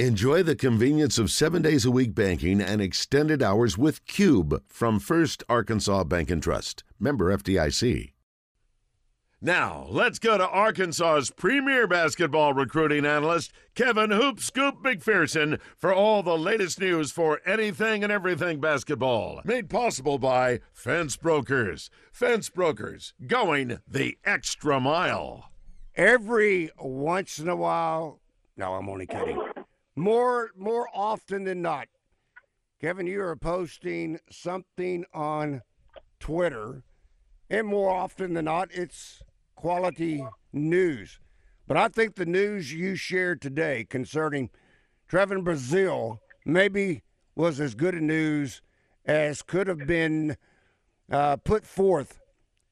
Enjoy the convenience of seven days a week banking and extended hours with Cube from First Arkansas Bank and Trust. Member FDIC. Now, let's go to Arkansas's premier basketball recruiting analyst, Kevin Hoop Scoop McPherson, for all the latest news for anything and everything basketball. Made possible by Fence Brokers. Fence Brokers, going the extra mile. Every once in a while, no, I'm only kidding more more often than not. Kevin, you are posting something on Twitter, and more often than not, it's quality news. But I think the news you shared today concerning Trevon Brazile maybe was as good a news as could have been uh, put forth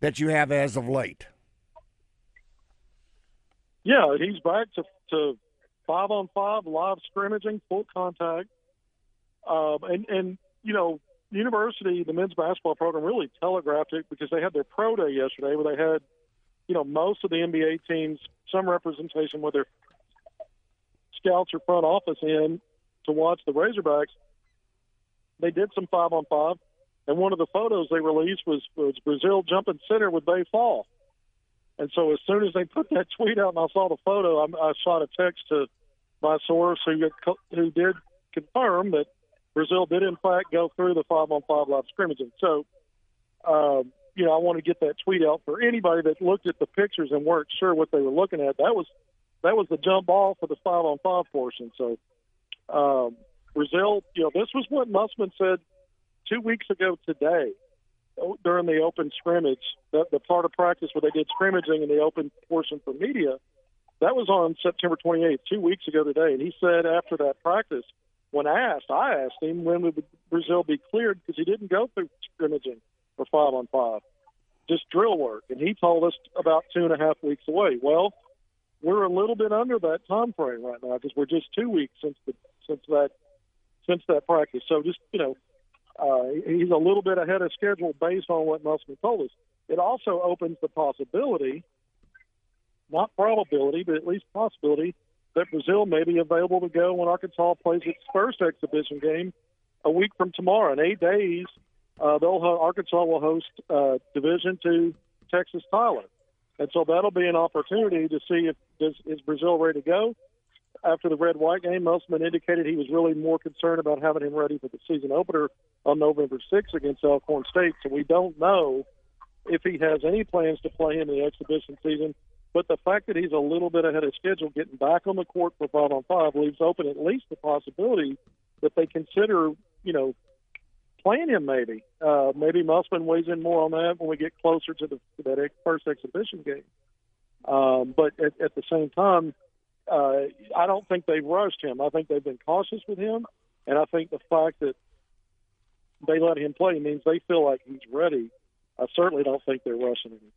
that you have as of late. Yeah, he's back to, to five on five, live scrimmaging, full contact. Um, and, and, you know, university, the men's basketball program really telegraphed it because they had their pro day yesterday where they had, you know, most of the NBA teams, some representation with their scouts or front office in to watch the Razorbacks. They did some five on five, and one of the photos they released was, was Brazile jumping center with Baye Fall. And so as soon as they put that tweet out and I saw the photo, I, I shot a text to my source who who did confirm that Brazile did in fact go through the five on five live scrimmaging. So, um, you know, I want to get that tweet out for anybody that looked at the pictures and weren't sure what they were looking at. That was that was the jump ball for the five on five portion. So, um, Brazile, you know, this was what Musselman said two weeks ago today during the open scrimmage, the, the part of practice where they did scrimmaging in the open portion for media, that was on September 28th, two weeks ago today. And he said after that practice, when asked, I asked him when would Brazile be cleared because he didn't go through scrimmaging for five on five, just drill work. And he told us about two and a half weeks away. Well, we're a little bit under that time frame right now because we're just two weeks since the since that since that practice. So just you know, uh, he's a little bit ahead of schedule based on what Musselman told us. It also opens the possibility, not probability, but at least possibility, that Brazile may be available to go when Arkansas plays its first exhibition game a week from tomorrow. In eight days, uh, they'll Arkansas will host uh, Division Two Texas Tyler, and so that'll be an opportunity to see if does, is Brazile ready to go after the red white game, Musselman indicated he was really more concerned about having him ready for the season opener on November 6th against Alcorn State. So we don't know if he has any plans to play in the exhibition season. But the fact that he's a little bit ahead of schedule, getting back on the court for five on five, leaves open at least the possibility that they consider, you know, playing him maybe. Uh, maybe Musselman weighs in more on that when we get closer to, the, to that first exhibition game. Um, but at, at the same time, uh, I don't think they've rushed him. I think they've been cautious with him, and I think the fact that they let him play means they feel like he's ready. I certainly don't think they're rushing anything.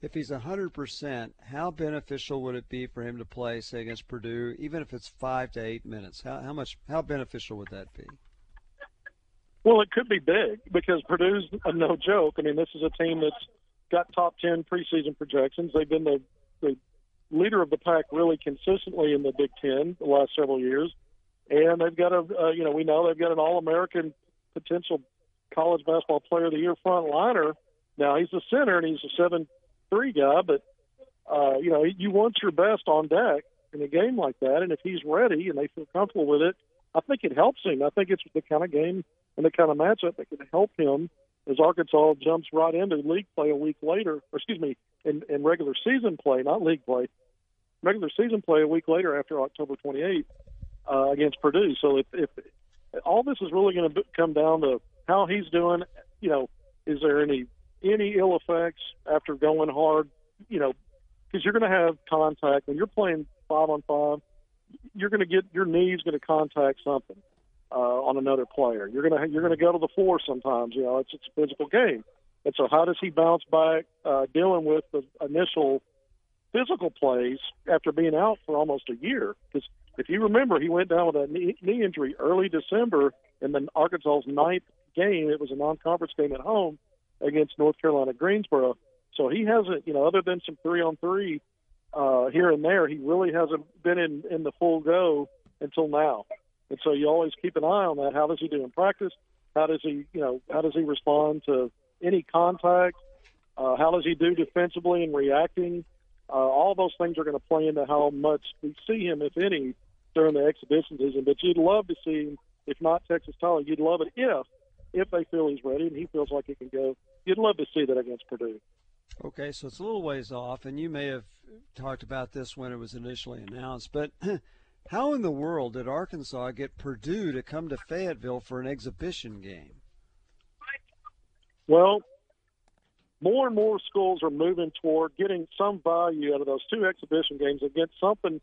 If he's 100%, how beneficial would it be for him to play, say, against Purdue, even if it's five to eight minutes? How, how much? How beneficial would that be? Well, it could be big because Purdue's a no joke. I mean, this is a team that's got top 10 preseason projections. They've been the, the leader of the pack really consistently in the Big Ten the last several years, and they've got a uh, you know we know they've got an All-American potential college basketball player of the year front liner. Now he's a center and he's a seven three guy, but uh, you know you want your best on deck in a game like that, and if he's ready and they feel comfortable with it, I think it helps him. I think it's the kind of game and the kind of matchup that can help him as Arkansas jumps right into league play a week later, or excuse me, in, in regular season play, not league play, regular season play a week later after October 28th uh, against Purdue. So if, if all this is really going to come down to how he's doing, you know, is there any any ill effects after going hard? You know, because you're going to have contact when you're playing five on five. You're going to get your knee's going to contact something uh, on another player. You're to you're to go to the floor sometimes. You know, it's it's a physical game. And so, how does he bounce back uh, dealing with the initial physical plays after being out for almost a year? Because if you remember, he went down with a knee, knee injury early December in the Arkansas's ninth game. It was a non-conference game at home against North Carolina Greensboro. So he hasn't, you know, other than some three-on-three uh, here and there, he really hasn't been in in the full go until now. And so you always keep an eye on that. How does he do in practice? How does he, you know, how does he respond to any contact? Uh, how does he do defensively and reacting? Uh, all those things are going to play into how much we see him, if any, during the exhibition season. But you'd love to see him, if not Texas Tyler, you'd love it if if they feel he's ready and he feels like he can go. You'd love to see that against Purdue. Okay, so it's a little ways off, and you may have talked about this when it was initially announced, but how in the world did Arkansas get Purdue to come to Fayetteville for an exhibition game? Well, more and more schools are moving toward getting some value out of those two exhibition games against something,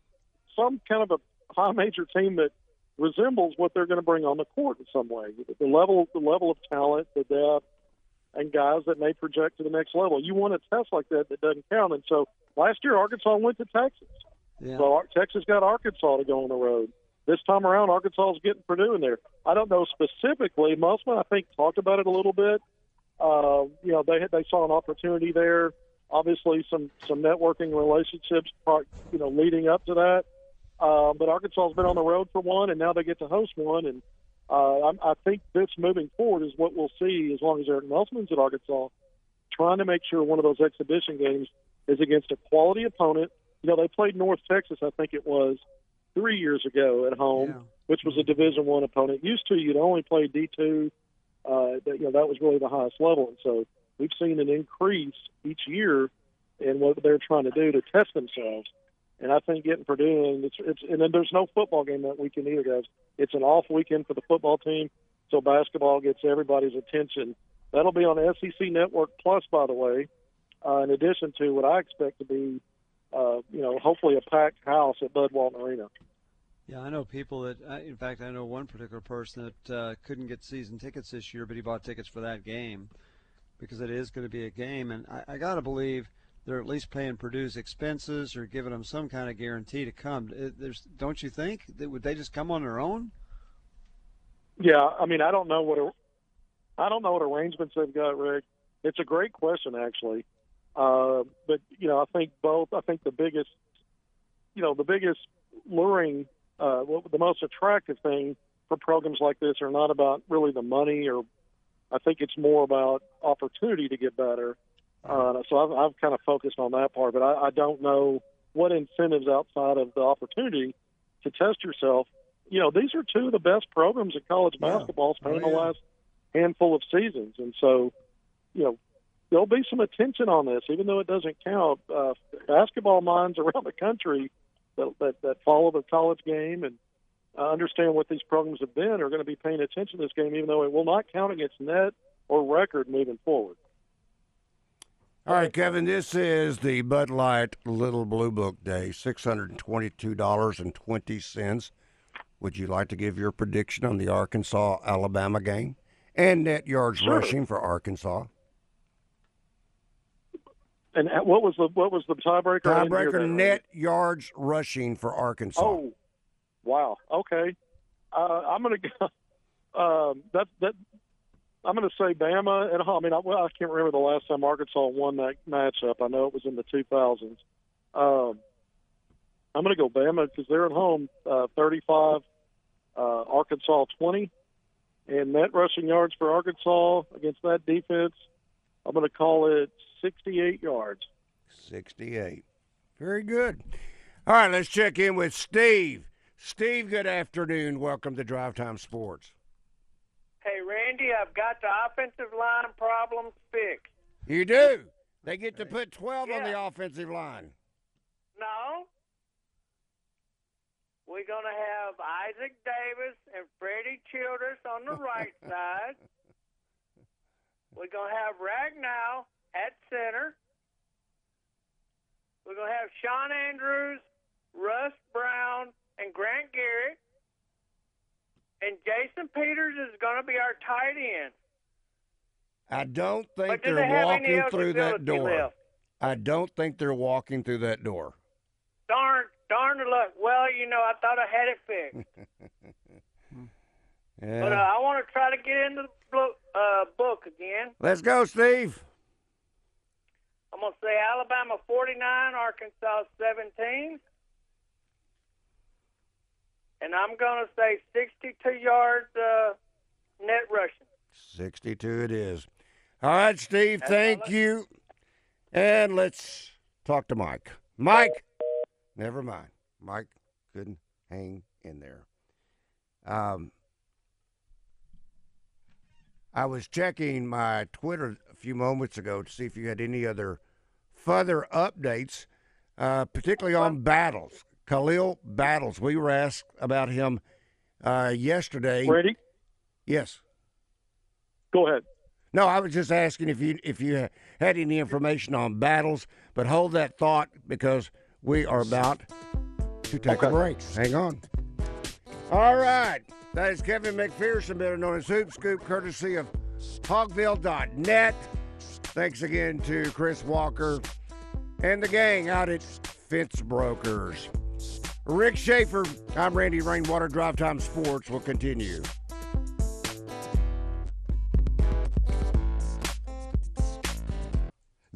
some kind of a high major team that resembles what they're going to bring on the court in some way. The level, the level of talent, the depth, and guys that may project to the next level. You want a test like that that doesn't count. And so last year, Arkansas went to Texas. Yeah. So Texas got Arkansas to go on the road. This time around, Arkansas is getting Purdue in there. I don't know specifically. Musselman, I think, talked about it a little bit. Uh, you know, they they saw an opportunity there. Obviously, some some networking relationships, you know, leading up to that. Uh, but Arkansas has been on the road for one, and now they get to host one. And uh, I, I think this moving forward is what we'll see as long as Eric Musselman's at Arkansas, trying to make sure one of those exhibition games is against a quality opponent. You know, they played North Texas, I think it was three years ago at home, yeah. which was a Division One opponent. Used to, you'd only play D two. Uh, that, you know, that was really the highest level, and so we've seen an increase each year in what they're trying to do to test themselves. And I think getting Purdue, and it's, it's and then there's no football game that weekend either, guys. It's an off weekend for the football team, so basketball gets everybody's attention. That'll be on SEC Network Plus, by the way. Uh, in addition to what I expect to be, uh, you know, hopefully a packed house at Bud Walton Arena. Yeah, I know people that. In fact, I know one particular person that uh, couldn't get season tickets this year, but he bought tickets for that game because it is going to be a game, and I, I got to believe they're at least paying Purdue's expenses or giving them some kind of guarantee to come. There's, don't you think? That, Would they just come on their own? Yeah, I mean, I don't know what I don't know what arrangements they've got, Rick. It's a great question, actually. Uh, but you know, I think both. I think the biggest, you know, the biggest luring, uh, the most attractive thing for programs like this are not about really the money, or I think it's more about opportunity to get better uh, so I've, I've kind of focused on that part, but I, I don't know what incentives outside of the opportunity to test yourself. You know, these are two of the best programs in college basketball yeah. spanning oh, yeah. the last handful of seasons, and so you know there'll be some attention on this, even though it doesn't count. Uh, basketball minds around the country that, that, that follow the college game and uh, understand what these programs have been are going to be paying attention to this game, even though it will not count against net or record moving forward. All right, Kevin, this is the Bud Light Little Blue Book Day, $622.20. Would you like to give your prediction on the Arkansas Alabama game and net yards sure. rushing for Arkansas? And what was the what was the tiebreaker? Tiebreaker net yards rushing for Arkansas. Oh, wow. Okay, uh, I'm going to go. Um, that that I'm going to say Bama at home. I mean, I, well, I can't remember the last time Arkansas won that matchup. I know it was in the 2000s. Um, I'm going to go Bama because they're at home, uh, 35, uh, Arkansas 20, and net rushing yards for Arkansas against that defense. I'm going to call it 68 yards. 68. Very good. All right, let's check in with Steve. Steve, good afternoon. Welcome to Drive Time Sports. Hey, Randy, I've got the offensive line problems fixed. You do? They get to put 12 yeah. on the offensive line. No. We're going to have Isaac Davis and Freddie Childress on the right side. We're going to have Ragnow at center. We're going to have Shawn Andrews, Russ Brown, and Grant Garrett and Jason Peters is going to be our tight end. I don't think they're they walking through that door. Left? I don't think they're walking through that door. Darn, darn the luck. Well, you know, I thought I had it fixed. yeah. But uh, I want to try to get into the uh, book again. Let's go, Steve. I'm going to say Alabama 49, Arkansas 17. and I'm going to say 62 yards uh, net rushing. 62 it is. All right, Steve, That's thank you. And let's talk to Mike. Mike, never mind. Mike couldn't hang in there. Um, I was checking my Twitter a few moments ago to see if you had any other further updates, uh, particularly on battles. Khalil Battles. We were asked about him uh, yesterday. Brady, Yes. go ahead. No, I was just asking if you if you had any information on battles, but hold that thought because we are about to take a break. Hang on. All right. That is Kevin McPherson, better known as Hoop Scoop, courtesy of Hogville.net. Thanks again to Chris Walker and the gang out at Fence Brokers. Rick Schaefer, I'm Randy Rainwater. Drive Time Sports will continue.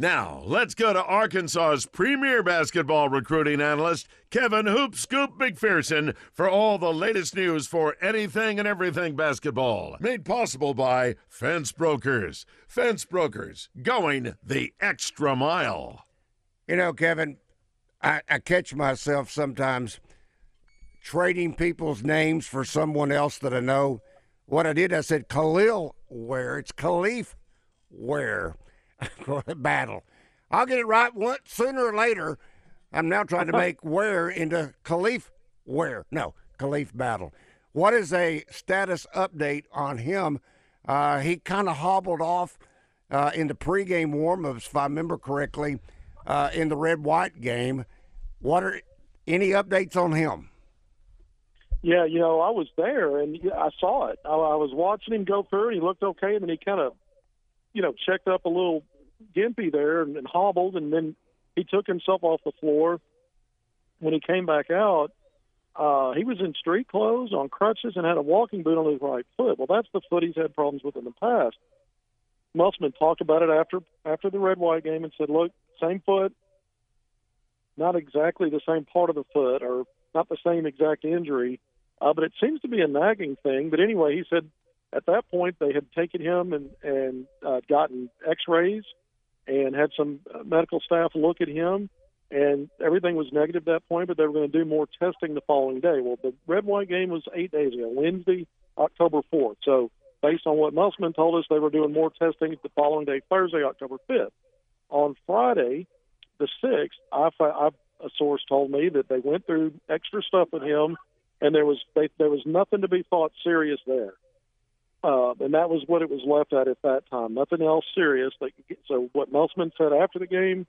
Now, let's go to Arkansas's premier basketball recruiting analyst, Kevin Hoop Scoop McPherson, for all the latest news for anything and everything basketball. Made possible by Fence Brokers. Fence Brokers, going the extra mile. You know, Kevin, I, I catch myself sometimes trading people's names for someone else that I know. What I did, I said Khalil Ware. It's Khalif Ware. Battle. I'll get it right once sooner or later. I'm now trying to make where into Khalif where. No, Khalif Battle. What is a status update on him? Uh, he kind of hobbled off uh, in the pregame warm-ups, if I remember correctly, uh, in the red-white game. What are any updates on him? Yeah, you know, I was there and I saw it. I, I was watching him go through, and he looked okay, and then he kind of, you know, checked up a little gimpy there and, and hobbled, and then he took himself off the floor. When he came back out, uh, he was in street clothes, on crutches, and had a walking boot on his right foot. Well, that's the foot he's had problems with in the past. Musselman talked about it after after the red white game and said, "Look, same foot, not exactly the same part of the foot, or not the same exact injury." Uh, but it seems to be a nagging thing. But anyway, he said at that point they had taken him and and uh, gotten X-rays and had some uh, medical staff look at him, and everything was negative at that point. But they were going to do more testing the following day. Well, the red white game was eight days ago, Wednesday, October fourth. So based on what Musselman told us, they were doing more testing the following day, Thursday, October fifth. On Friday, the sixth, I, I a source told me that they went through extra stuff with him and there was they, there was nothing to be thought serious there. Uh, and that was what it was left at at that time. Nothing else serious. They, so what Musselman said after the game,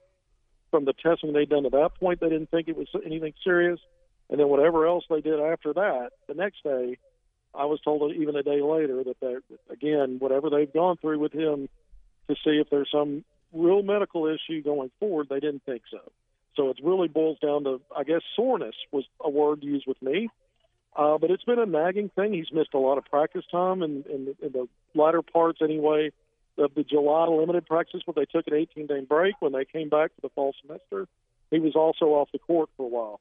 from the testing they'd done to that point, they didn't think it was anything serious. And then whatever else they did after that, the next day, I was told that even a day later that they again whatever they've gone through with him to see if there's some real medical issue going forward, they didn't think so. So it really boils down to, I guess, soreness was a word used with me. Uh, but it's been a nagging thing. He's missed a lot of practice time in, in, in the latter parts, anyway, of the July limited practice where they took an 18 day break. When they came back for the fall semester, he was also off the court for a while.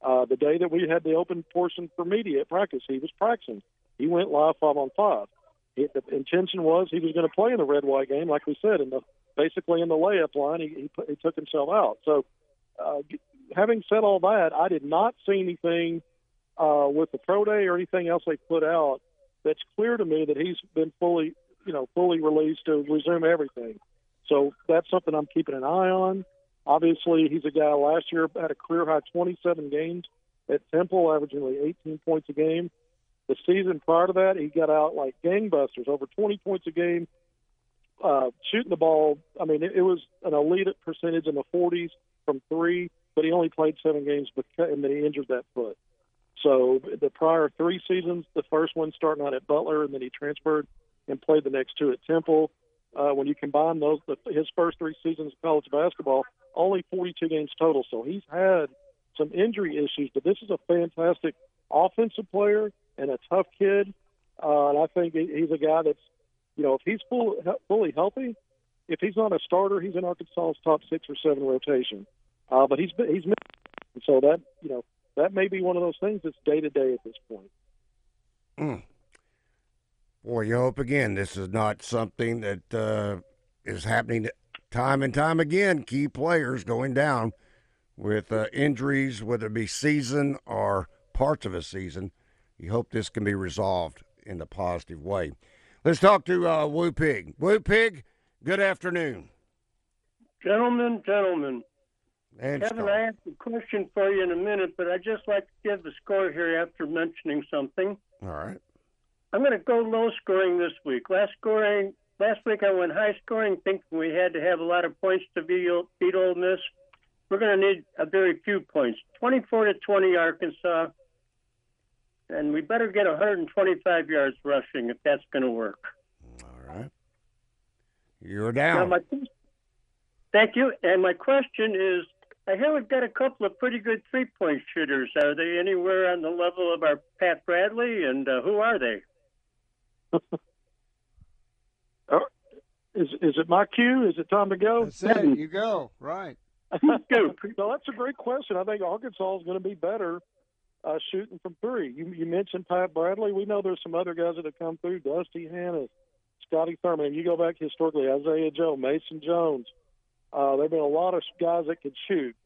Uh, the day that we had the open portion for media practice, he was practicing. He went live five on five. He, the intention was he was going to play in the red white game, like we said, in the basically in the layup line. He, he, put, he took himself out. So, uh, having said all that, I did not see anything uh, with the pro day or anything else they put out that's clear to me that he's been fully, you know, fully released to resume everything. So that's something I'm keeping an eye on. Obviously, he's a guy last year had a career high 27 games at Temple, averaging like 18 points a game. The season prior to that, he got out like gangbusters, over 20 points a game, uh, shooting the ball. I mean, it, it was an elite percentage in the 40s from three, but he only played seven games, because, and then he injured that foot. So the prior three seasons, the first one starting out at Butler, and then he transferred and played the next two at Temple. Uh, when you combine those, the, his first three seasons of college basketball, only 42 games total. So he's had some injury issues, but this is a fantastic offensive player and a tough kid. Uh, and I think he's a guy that's, you know, if he's full, fully healthy, if he's not a starter, he's in Arkansas's top six or seven rotation. Uh, but he's been, he's missed. And so that, you know, that may be one of those things that's day to day at this point. Mm. Boy, you hope again this is not something that uh, is happening time and time again. Key players going down with uh, injuries, whether it be season or parts of a season. You hope this can be resolved in a positive way. Let's talk to uh, Woo Pig. Woo Pig, good afternoon. Gentlemen, gentlemen. And Kevin, Scott. I have a question for you in a minute, but I'd just like to give the score here after mentioning something. All right. I'm going to go low scoring this week. Last scoring, last week I went high scoring, thinking we had to have a lot of points to beat, beat Ole Miss. We're going to need a very few points. 24 to 20 Arkansas, and we better get 125 yards rushing if that's going to work. All right. You're down. my, thank you. And my question is I hear we've got a couple of pretty good three point shooters. Are they anywhere on the level of our Pat Bradley? And uh, who are they? Is is it my cue? Is it time to go? That's it. You go. Right. Go. no, that's a great question. I think Arkansas is going to be better uh, shooting from three. You, you mentioned Pat Bradley. We know there's some other guys that have come through. Dusty Hannah, Scotty Thurman. If you go back historically, Isaiah Joe, Mason Jones. Uh, there have been a lot of guys that could shoot,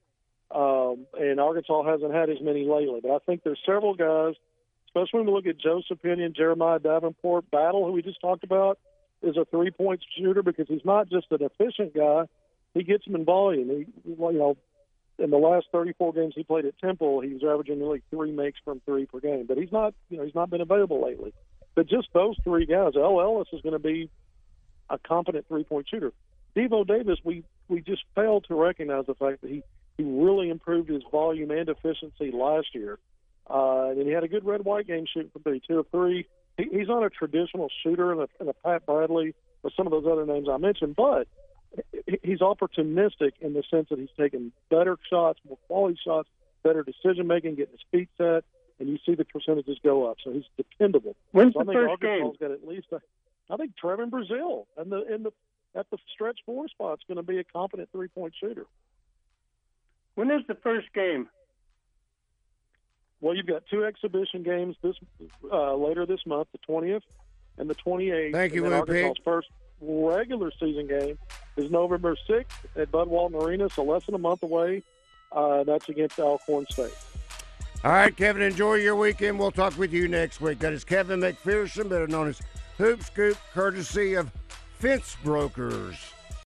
um, and Arkansas hasn't had as many lately. But I think there's several guys, especially when we look at Joseph Pinion, Jeremiah Davenport, Battle, who we just talked about, is a three-point shooter because he's not just an efficient guy. He gets them in volume. He, you know, in the last 34 games he played at Temple, he was averaging nearly three makes from three per game. But he's not, you know, he's not been available lately. But just those three guys, El Ellis is going to be a competent three-point shooter. Devo Davis, we we just failed to recognize the fact that he he really improved his volume and efficiency last year. Uh, and he had a good red-white game shooting from three, two of three. He, he's not a traditional shooter in a, in a Pat Bradley or some of those other names I mentioned, but he's opportunistic in the sense that he's taking better shots, more quality shots, better decision making, getting his feet set, and you see the percentages go up. So he's dependable. When's So I the think first Arkansas's game? got at least a, I think Trevor Brazile and the in the at the stretch four spot is going to be a competent three point shooter. When is the first game? Well, you've got two exhibition games this uh, later this month, the twentieth and the twenty eighth. Thank you, and then Arkansas's first regular season game is November sixth at Bud Walton Arena, so less than a month away. Uh, that's against Alcorn State. All right, Kevin, enjoy your weekend. We'll talk with you next week. That is Kevin McPherson, better known as Hoop Scoop, courtesy of Fence Brokers.